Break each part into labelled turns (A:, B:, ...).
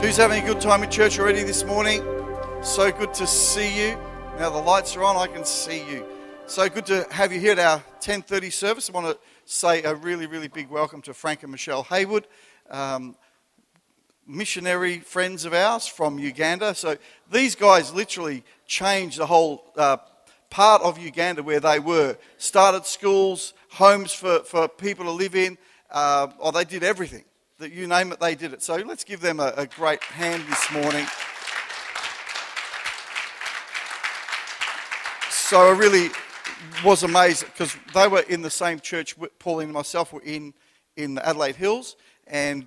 A: Who's having a good time in church already this morning? So good to see you. Now the lights are on, I can see you. So good to have you here at our 10:30 service. I want to say a really, really big welcome to Frank and Michelle Haywood, um, missionary friends of ours from Uganda. So these guys literally changed the whole uh, part of Uganda where they were. Started schools, homes for, for people to live in. Uh, or they did everything. That you name it, they did it. So let's give them a, a great hand this morning. So I really was amazed because they were in the same church. Pauline and myself were in in the Adelaide Hills, and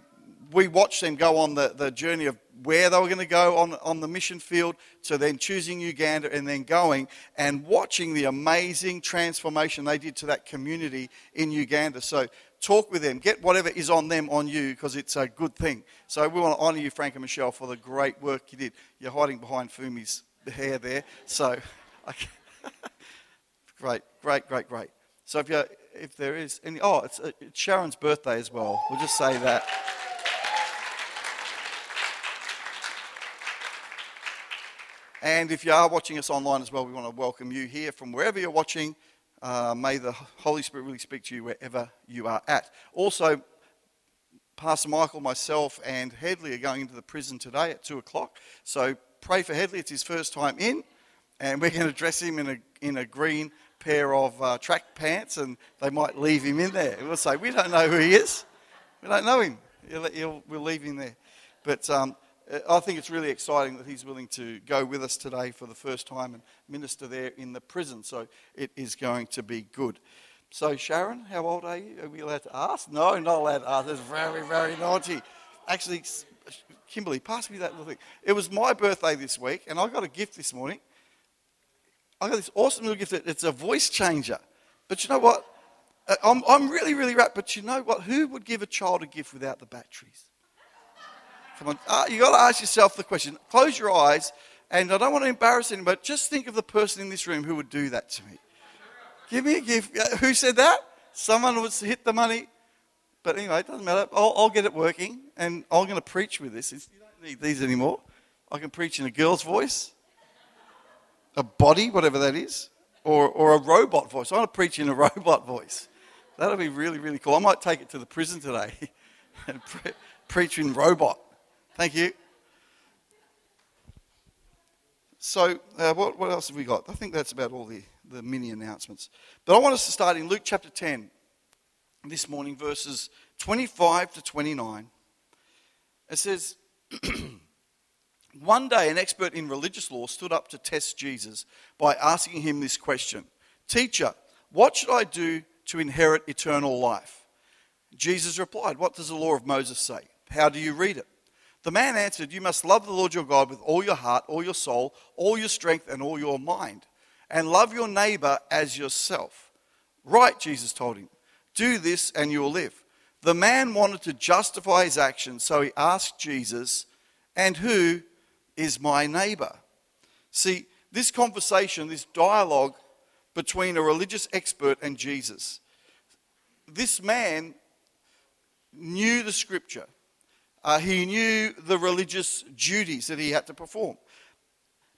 A: we watched them go on the, the journey of where they were going to go on, on the mission field to then choosing Uganda and then going and watching the amazing transformation they did to that community in Uganda. So talk with them, get whatever is on them on you because it's a good thing. So we want to honour you, Frank and Michelle, for the great work you did. You're hiding behind Fumi's hair there, so great, great, great, great. So if you if there is any, oh, it's, uh, it's Sharon's birthday as well. We'll just say that. And if you are watching us online as well, we want to welcome you here from wherever you're watching. Uh, may the Holy Spirit really speak to you wherever you are at. Also, Pastor Michael, myself, and Headley are going into the prison today at 2 o'clock. So pray for Headley. It's his first time in, and we're going to dress him in a, in a green pair of uh, track pants, and they might leave him in there. We'll say, We don't know who he is. We don't know him. He'll, he'll, we'll leave him there. But um, I think it's really exciting that he's willing to go with us today for the first time and minister there in the prison. So it is going to be good. So, Sharon, how old are you? Are we allowed to ask? No, not allowed to ask. That's very, very naughty. Actually, Kimberly, pass me that little thing. It was my birthday this week, and I got a gift this morning. I got this awesome little gift. It's a voice changer. But you know what? Uh, I'm, I'm really, really wrapped. But you know what? Who would give a child a gift without the batteries? Come on, uh, you got to ask yourself the question. Close your eyes, and I don't want to embarrass anyone, but just think of the person in this room who would do that to me. Give me a gift. Uh, who said that? Someone would hit the money. But anyway, it doesn't matter. I'll, I'll get it working, and I'm going to preach with this. It's, you don't need these anymore. I can preach in a girl's voice, a body, whatever that is, or, or a robot voice. I want to preach in a robot voice. That'll be really, really cool. I might take it to the prison today and pre- preach in robot. Thank you. So, uh, what, what else have we got? I think that's about all the, the mini announcements. But I want us to start in Luke chapter 10 this morning, verses 25 to 29. It says, One day, an expert in religious law stood up to test Jesus by asking him this question Teacher, what should I do to inherit eternal life? Jesus replied, What does the law of Moses say? How do you read it? The man answered, You must love the Lord your God with all your heart, all your soul, all your strength, and all your mind, and love your neighbor as yourself. Right, Jesus told him. Do this and you will live. The man wanted to justify his actions, so he asked Jesus, And who is my neighbor? See, this conversation, this dialogue between a religious expert and Jesus, this man knew the scripture. Uh, he knew the religious duties that he had to perform.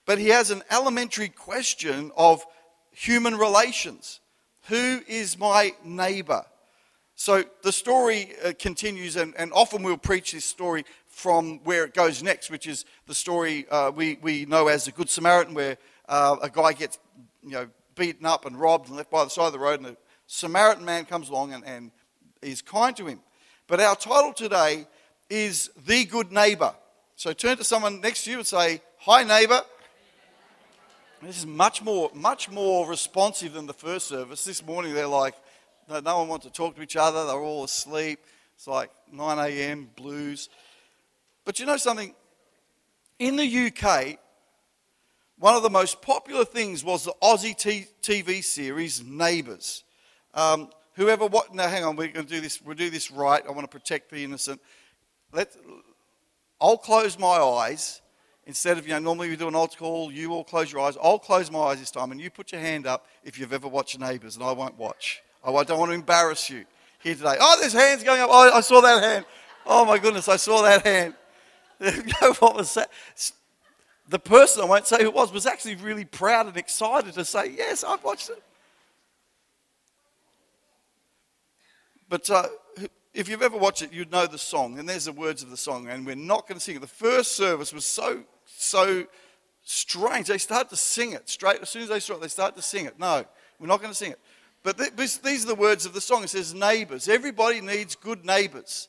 A: But he has an elementary question of human relations. Who is my neighbor? So the story uh, continues, and, and, often we'll preach this story from where it goes next, which is the story uh, we, we know as the Good Samaritan, where uh, a guy gets you know, beaten up and robbed and left by the side of the road, and the Samaritan man comes along and, and is kind to him. But our title today is the good neighbor. So turn to someone next to you and say, Hi, neighbor. This is much more, much more responsive than the first service. This morning they're like, no, no one wants to talk to each other. They're all asleep. It's like 9 a.m. blues. But you know something? In the UK, one of the most popular things was the Aussie t- TV series Neighbours. Um, whoever what? Now, hang on. We're going to do this. We'll do this right. I want to protect the innocent let, I'll close my eyes instead of, you know, normally we do an altar call, you all close your eyes. I'll close my eyes this time and you put your hand up if you've ever watched Neighbours and I won't watch. I don't want to embarrass you here today. Oh, there's hands going up. Oh, I saw that hand. Oh my goodness, I saw that hand. what was that? The person, I won't say who it was, was actually really proud and excited to say, Yes, I've watched it. But uh, if you've ever watched it, you'd know the song, and there's the words of the song, and we're not going to sing it. The first service was so, so strange. They started to sing it straight as soon as they saw it. They started to sing it. No, we're not going to sing it. But this, these are the words of the song. It says, "Neighbors. Everybody needs good neighbors.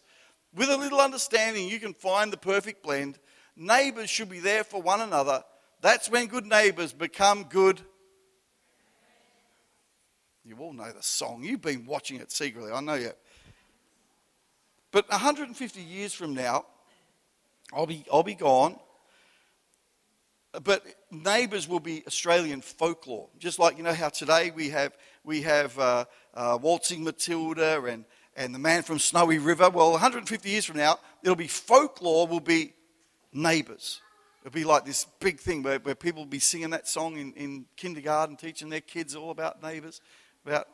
A: With a little understanding, you can find the perfect blend. Neighbors should be there for one another. That's when good neighbors become good." You all know the song. You've been watching it secretly. I know you. But 150 years from now, I'll be, I'll be gone. But neighbours will be Australian folklore. Just like, you know, how today we have, we have uh, uh, Waltzing Matilda and, and the man from Snowy River. Well, 150 years from now, it'll be folklore, will be neighbours. It'll be like this big thing where, where people will be singing that song in, in kindergarten, teaching their kids all about neighbours. About,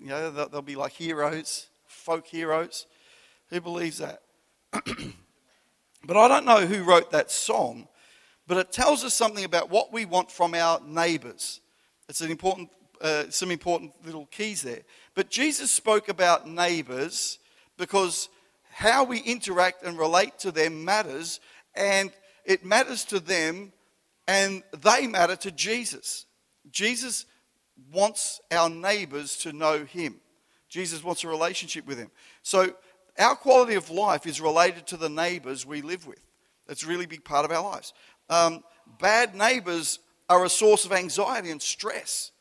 A: you know, they'll, they'll be like heroes, folk heroes. Who believes that? but I don't know who wrote that song, but it tells us something about what we want from our neighbors. It's an important, uh, some important little keys there. But Jesus spoke about neighbors because how we interact and relate to them matters, and it matters to them, and they matter to Jesus. Jesus wants our neighbors to know him. Jesus wants a relationship with him. So our quality of life is related to the neighbors we live with. That's a really big part of our lives. Um, bad neighbors are a source of anxiety and stress,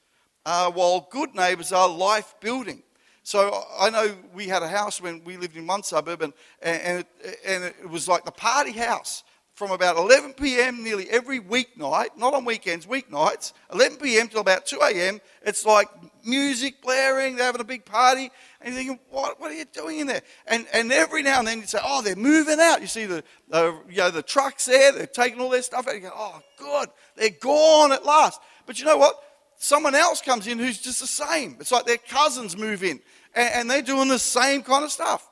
A: uh, while good neighbors are life building. So I know we had a house when we lived in one suburb, and, and, it, and it was like the party house from about 11 p.m. nearly every weeknight, not on weekends, weeknights, 11 p.m. till about 2 a.m. It's like music blaring, they're having a big party, and you're thinking, what, what are you doing in there? And, and every now and then you say, oh, they're moving out. You see the, uh, you know, the trucks there, they're taking all their stuff out. You go, oh, good, they're gone at last. But you know what? Someone else comes in who's just the same. It's like their cousins move in, and, and they're doing the same kind of stuff.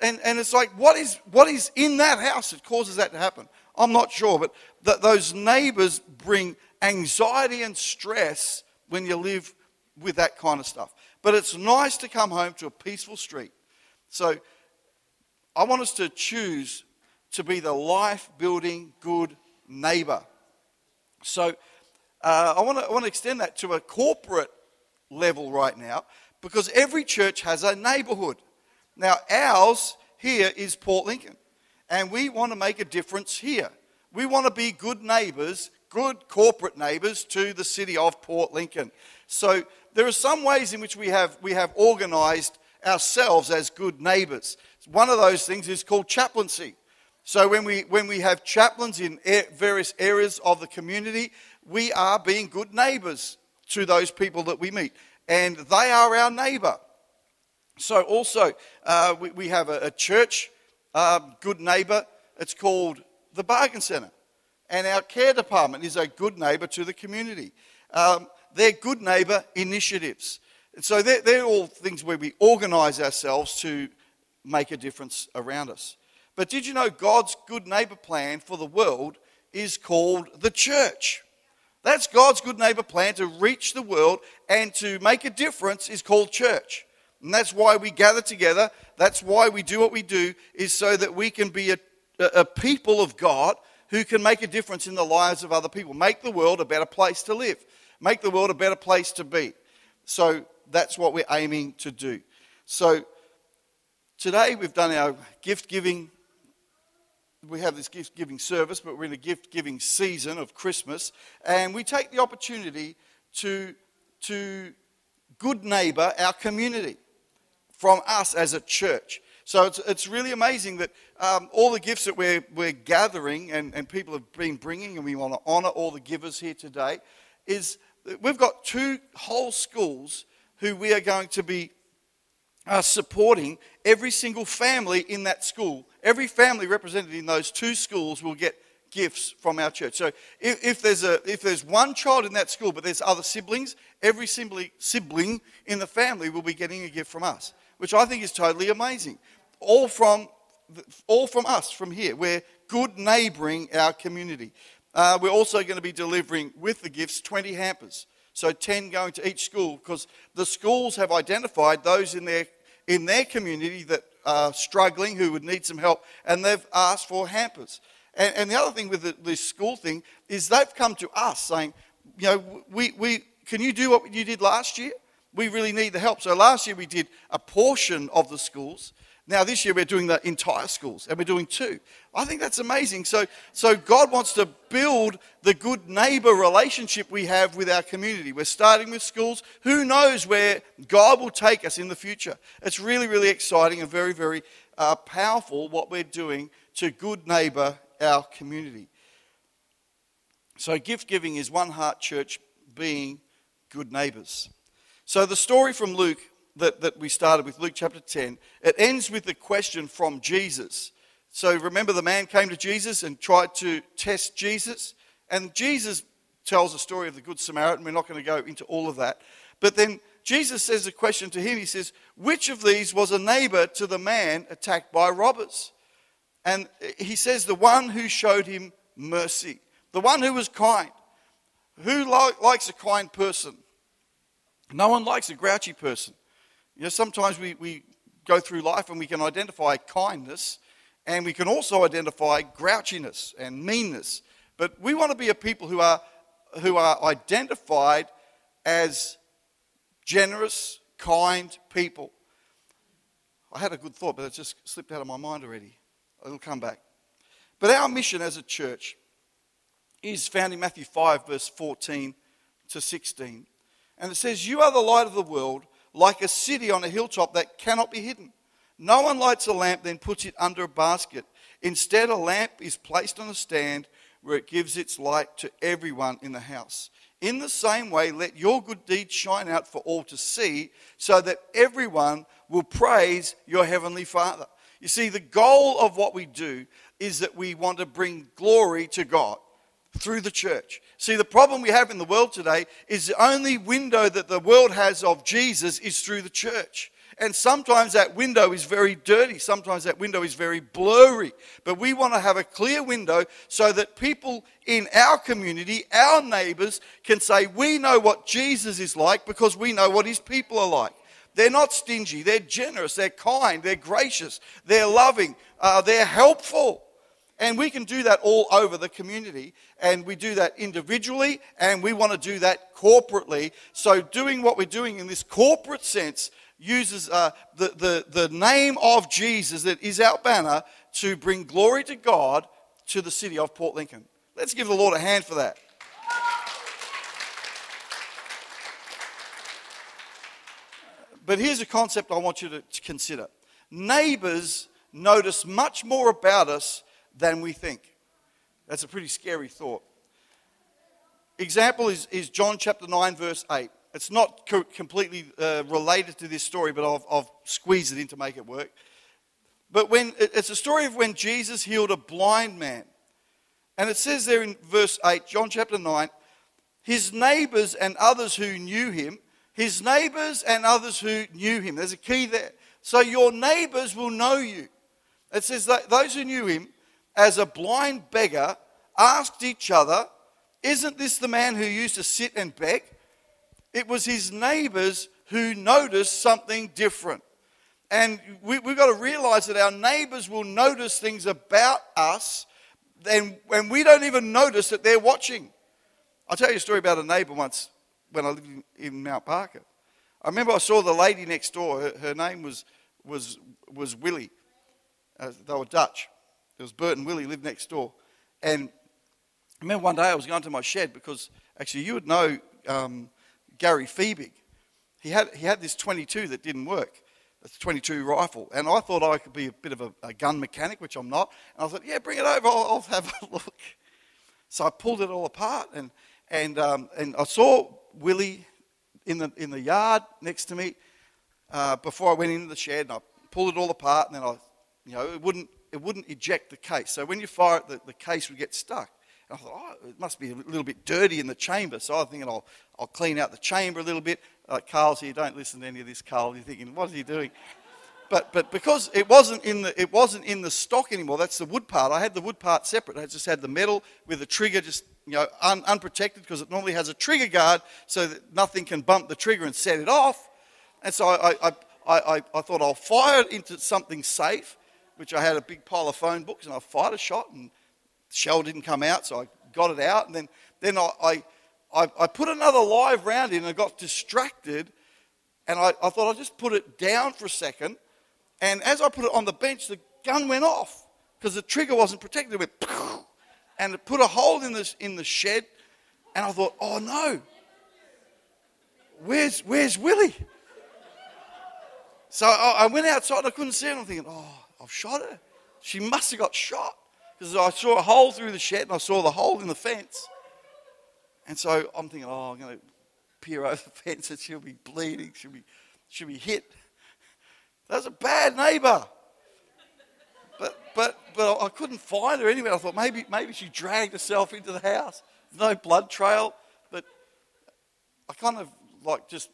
A: And, and it's like, what is, what is in that house that causes that to happen? I'm not sure, but th- those neighbors bring anxiety and stress when you live with that kind of stuff. But it's nice to come home to a peaceful street. So I want us to choose to be the life building good neighbor. So uh, I, want to, I want to extend that to a corporate level right now because every church has a neighborhood. Now, ours here is Port Lincoln and we want to make a difference here. We want to be good neighbours, good corporate neighbours to the city of Port Lincoln. So there are some ways in which we have, we have organised ourselves as good neighbours. One of those things is called chaplaincy. So when we, when we have chaplains in various areas of the community, we are being good neighbours to those people that we meet. And they are our neighbour. So also, uh, we, we, have a, a church uh, good neighbour. It's called the Bargain Centre. And our care department is a good neighbour to the community. Um, they're good neighbour initiatives. And so they're, they're all things where we organise ourselves to make a difference around us. But did you know God's good neighbour plan for the world is called the church? That's God's good neighbour plan to reach the world and to make a difference is called church. And that's why we gather together. That's why we do what we do, is so that we can be a, a people of God who can make a difference in the lives of other people, make the world a better place to live, make the world a better place to be. So that's what we're aiming to do. So today we've done our gift giving. We have this gift giving service, but we're in a gift giving season of Christmas, and we take the opportunity to, to good neighbor our community from us as a church. So it's, it's really amazing that um, all the gifts that we're, we're gathering and, and people have been bringing, and we want to honor all the givers here today, is we've got two whole schools who we are going to be uh, supporting every single family in that school. Every family represented in those two schools will get gifts from our church. So if, if, there's, a, if there's one child in that school, but there's other siblings, every sibling in the family will be getting a gift from us which I think is totally amazing. All from, all from us, from here. We're good neighbouring our community. Uh, we're also going to be delivering with the gifts 20 hampers. So 10 going to each school because the schools have identified those in their, in their community that are struggling who would need some help and they've asked for hampers. And, and the other thing with the, this school thing is they've come to us saying, you know, we, we, can you do what you did last year? We really need the help. So last year we did a portion of the schools. Now this year we're doing the entire schools and we're doing two. I think that's amazing. So, so God wants to build the good neighbor relationship we have with our community. We're starting with schools. Who knows where God will take us in the future? It's really, really exciting and very, very uh, powerful what we're doing to good neighbor our community. So gift giving is one heart church being good neighbors. So the story from Luke that, that we started with, Luke chapter 10, it ends with the question from Jesus. So remember, the man came to Jesus and tried to test Jesus. And Jesus tells a story of the Good Samaritan. We're not going to go into all of that. But then Jesus says a question to him. He says, Which of these was a neighbor to the man attacked by robbers? And he says, The one who showed him mercy, the one who was kind. Who likes a kind person? No one likes a grouchy person. You know, sometimes we, we go through life and we can identify kindness and we can also identify grouchiness and meanness. But we want to be a people who are, who are identified as generous, kind people. I had a good thought, but it just slipped out of my mind already. It'll come back. But our mission as a church is found in Matthew 5, verse 14 to 16. And it says, You are the light of the world, like a city on a hilltop that cannot be hidden. No one lights a lamp, then puts it under a basket. Instead, a lamp is placed on a stand where it gives its light to everyone in the house. In the same way, let your good deeds shine out for all to see, so that everyone will praise your heavenly Father. You see, the goal of what we do is that we want to bring glory to God through the church. See, the problem we have in the world today is the only window that the world has of Jesus is through the church. And sometimes that window is very dirty. Sometimes that window is very blurry. But we want to have a clear window so that people in our community, our neighbors, can say, We know what Jesus is like because we know what his people are like. They're not stingy, they're generous, they're kind, they're gracious, they're loving, uh, they're helpful. And we can do that all over the community. And we do that individually, and we want to do that corporately. So, doing what we're doing in this corporate sense uses uh, the, the, the name of Jesus that is our banner to bring glory to God to the city of Port Lincoln. Let's give the Lord a hand for that. But here's a concept I want you to consider neighbors notice much more about us than we think. That's a pretty scary thought. Example is, is John chapter 9, verse 8. It's not co- completely uh, related to this story, but I've, I've squeezed it in to make it work. But when it's a story of when Jesus healed a blind man. And it says there in verse 8, John chapter 9, his neighbors and others who knew him, his neighbors and others who knew him. There's a key there. So your neighbors will know you. It says that those who knew him as a blind beggar asked each other, Isn't this the man who used to sit and beg? It was his neighbors who noticed something different. And we, have got to realize that our neighbors will notice things about us and, and we don't even notice that they're watching. I'll tell you a story about a neighbor once when I lived in, in Mount Barker. I remember I saw the lady next door. Her, her name was, was, was Willie. Uh, they were Dutch. Was Bert and Willie lived next door. And I remember one day I was going to my shed because actually you would know um, Gary Feebig. He had, he had this 22 that didn't work. It's a 22 rifle. And I thought I could be a bit of a, a gun mechanic, which I'm not. And I thought, yeah, bring it over. I'll, I'll have a look. So I pulled it all apart and, and, um, and I saw Willie in the, in the yard next to me uh, before I went into the shed and I pulled it all apart and then I, you know, it wouldn't, it wouldn't eject the case. So when you fire it, the, the case would get stuck. And I thought, oh, it must be a little bit dirty in the chamber. So I'm thinking I'll, I'll clean out the chamber a little bit. Like Carl's here, don't listen to any of this, Carl. You're thinking, what is he doing? but but because it wasn't in the it wasn't in the stock anymore. That's the wood part. I had the wood part separate. I just had the metal with the trigger just you know un, unprotected because it normally has a trigger guard so that nothing can bump the trigger and set it off. And so I I, I, I, I thought I'll fire it into something safe, which I had a big pile of phone books and I fired a shot and the shell didn't come out, so I got it out and then then I, I I, put another live round in and I got distracted and I, I thought I'd just put it down for a second. And as I put it on the bench, the gun went off because the trigger wasn't protected. It went and it put a hole in the, in the shed. And I thought, oh no, where's, where's Willie? So I, went outside and I couldn't see. And I'm thinking, oh, I've shot her. She must have got shot because I saw a hole through the shed and I saw the hole in the fence. And so I'm thinking, oh, I'm going to peer over the fence and she'll be bleeding, she'll be, she'll be hit. That's a bad neighbor. But, but, but I couldn't find her anywhere. I thought maybe, maybe she dragged herself into the house. No blood trail. But I kind of like just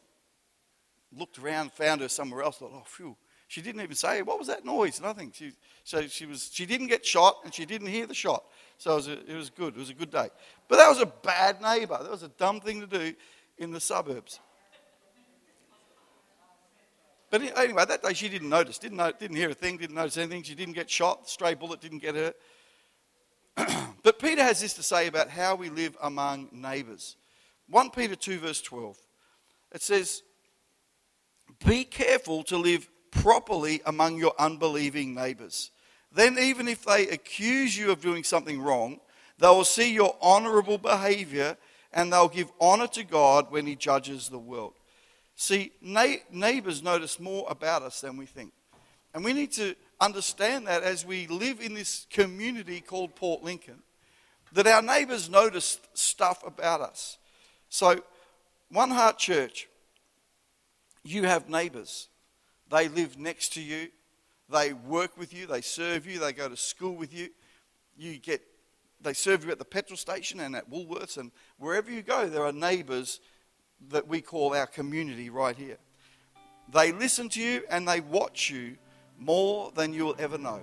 A: looked around, found her somewhere else. Thought, oh, phew. She didn't even say, what was that noise? Nothing. She, so she, was, she didn't get shot and she didn't hear the shot. So it was, a, it was good. It was a good day. But that was a bad neighbor. That was a dumb thing to do in the suburbs. But anyway, that day she didn't notice, didn't, know, didn't hear a thing, didn't notice anything. She didn't get shot, The stray bullet didn't get her. but Peter has this to say about how we live among neighbours. 1 Peter 2, verse 12. It says, Be careful to live properly among your unbelieving neighbours. Then, even if they accuse you of doing something wrong, they will see your honourable behaviour and they'll give honor to God when He judges the world. See, neighbors notice more about us than we think. And we need to understand that as we live in this community called Port Lincoln, that our neighbors notice stuff about us. So, One Heart Church, you have neighbors. They live next to you, they work with you, they serve you, they go to school with you. You get they serve you at the petrol station and at Woolworths and wherever you go, there are neighbours that we call our community right here. They listen to you and they watch you more than you'll ever know.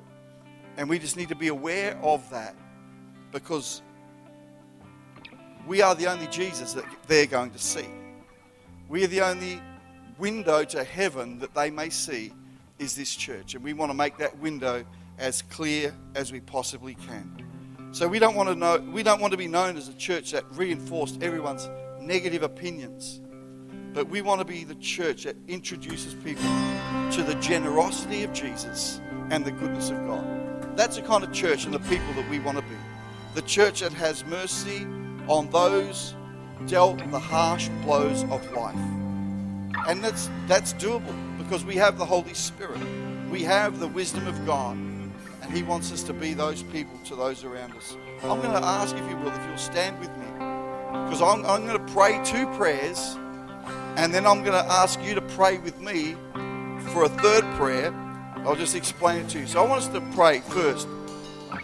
A: And we just need to be aware of that because we are the only Jesus that they're going to see. We are the only window to heaven that they may see is this church. And we want to make that window as clear as we possibly can. So we don't want to know we don't want to be known as a church that reinforced everyone's negative opinions. But we want to be the church that introduces people to the generosity of Jesus and the goodness of God. That's the kind of church and the people that we want to be. The church that has mercy on those dealt the harsh blows of life. And that's that's doable because we have the Holy Spirit. We have the wisdom of God. And He wants us to be those people to those around us. I'm going to ask, if you will, if you'll stand with me. Because I'm, I'm going to pray two prayers. And then I'm going to ask you to pray with me for a third prayer. I'll just explain it to you. So I want us to pray first.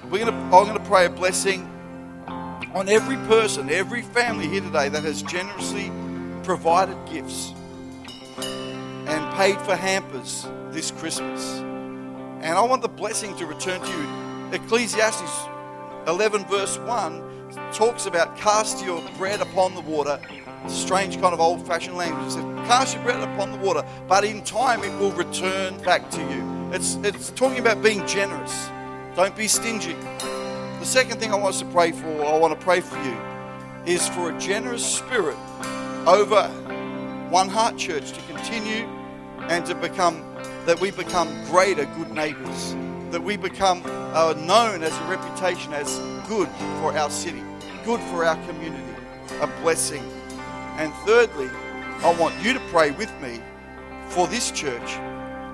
A: We're going to, I'm going to pray a blessing on every person, every family here today that has generously provided gifts and paid for hampers this Christmas. And I want the blessing to return to you. Ecclesiastes 11, verse 1 talks about cast your bread upon the water. Strange kind of old fashioned language. It says, cast your bread upon the water, but in time it will return back to you. It's, it's talking about being generous. Don't be stingy. The second thing I want us to pray for, I want to pray for you, is for a generous spirit over One Heart Church to continue and to become that we become greater good neighbours, that we become uh, known as a reputation as good for our city, good for our community, a blessing. And thirdly, I want you to pray with me for this church,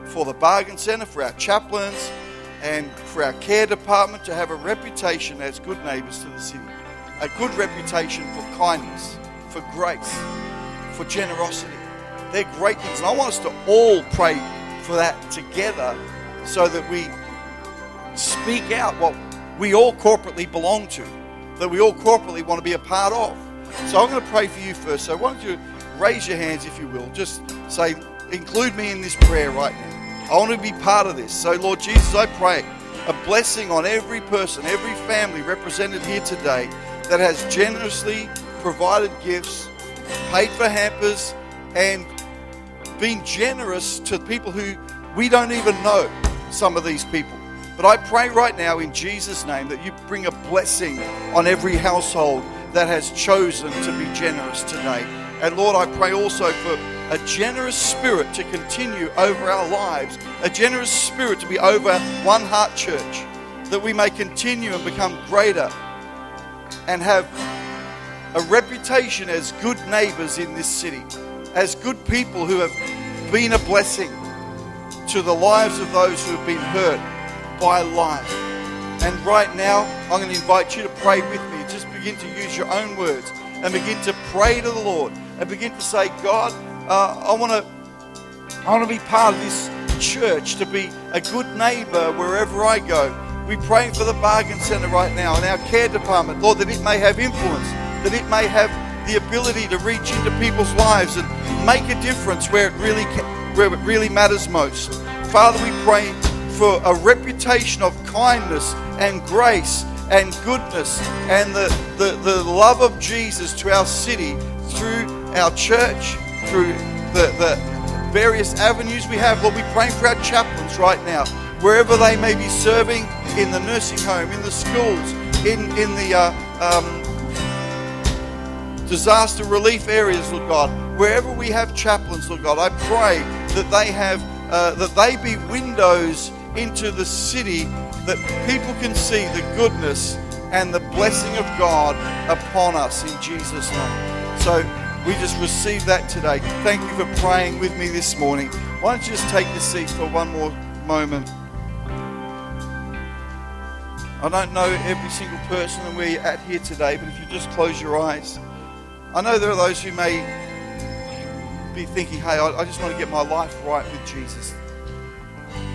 A: for the bargain centre, for our chaplains, and for our care department to have a reputation as good neighbours to the city. A good reputation for kindness, for grace, for generosity. They're great things. And I want us to all pray for that together so that we speak out what we all corporately belong to, that we all corporately want to be a part of. So I'm going to pray for you first. So why don't you raise your hands, if you will? Just say, include me in this prayer right now. I want to be part of this. So, Lord Jesus, I pray a blessing on every person, every family represented here today that has generously provided gifts, paid for hampers, and been generous to people who we don't even know, some of these people. But I pray right now in Jesus' name that you bring a blessing on every household that has chosen to be generous today. And Lord, I pray also for a generous spirit to continue over our lives, a generous spirit to be over One Heart Church, that we may continue and become greater and have a reputation as good neighbors in this city, as good people who have been a blessing to the lives of those who have been hurt by life. And right now, I'm going to invite you to pray with me. Just begin to use your own words and begin to pray to the Lord and begin to say, God, uh, I want to, I want to be part of this church, to be a good neighbor wherever I go. We're praying for the bargain center right now and our care department, Lord, that it may have influence, that it may have the ability to reach into people's lives and make a difference where it really, where it really matters most. Father, we pray for a reputation of kindness and grace and goodness and the, the, the love of Jesus to our city through our church, through the, the various avenues we have. Lord, we pray for our chaplains right now, wherever they may be serving in the nursing home, in the schools, in, in the uh, um, disaster relief areas, Lord God, wherever we have chaplains, Lord God, I pray that they have uh, that they be windows into the city that people can see the goodness and the blessing of God upon us in Jesus' name. So we just received that today. Thank you for praying with me this morning. Why don't you just take your seat for one more moment? I don't know every single person and where you're at here today, but if you just close your eyes, I know there are those who may be thinking, hey, I, just want to get my life right with Jesus.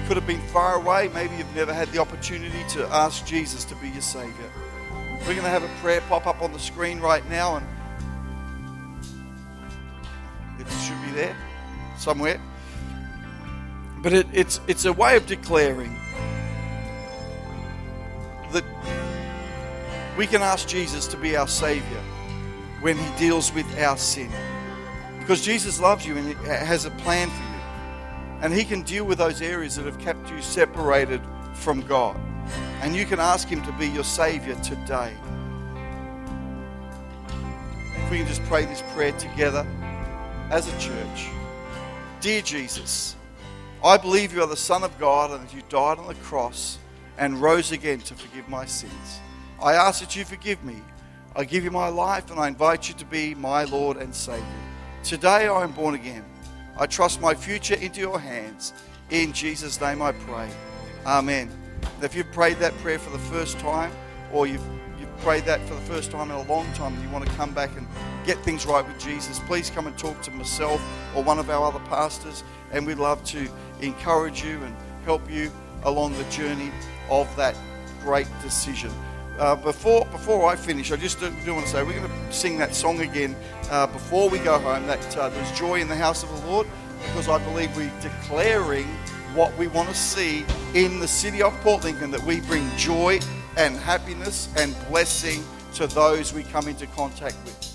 A: Could have been far away. Maybe you've never had the opportunity to ask Jesus to be your Savior. We're going to have a prayer pop up on the screen right now, and it should be there somewhere. But it, it's, it's a way of declaring that we can ask Jesus to be our Savior when He deals with our sin. Because Jesus loves you and has a plan for you. And He can deal with those areas that have kept you separated from God. And you can ask Him to be your Savior today. If we can just pray this prayer together as a church. Dear Jesus, I believe you are the Son of God and that you died on the cross and rose again to forgive my sins. I ask that you forgive me. I give you my life and I invite you to be my Lord and Savior. Today I am born again. I trust my future into your hands. In Jesus' name I pray. Amen. If you've prayed that prayer for the first time, or you've, you've prayed that for the first time in a long time, and you want to come back and get things right with Jesus, please come and talk to myself or one of our other pastors, and we'd love to encourage you and help you along the journey of that great decision. Uh, before before I finish, I just do, do, want to say we're going to sing that song again uh, before we go home. That uh, there's joy in the house of the Lord, because I believe we're declaring what we want to see in the city of Port Lincoln. That we bring joy and happiness and blessing to those we come into contact with.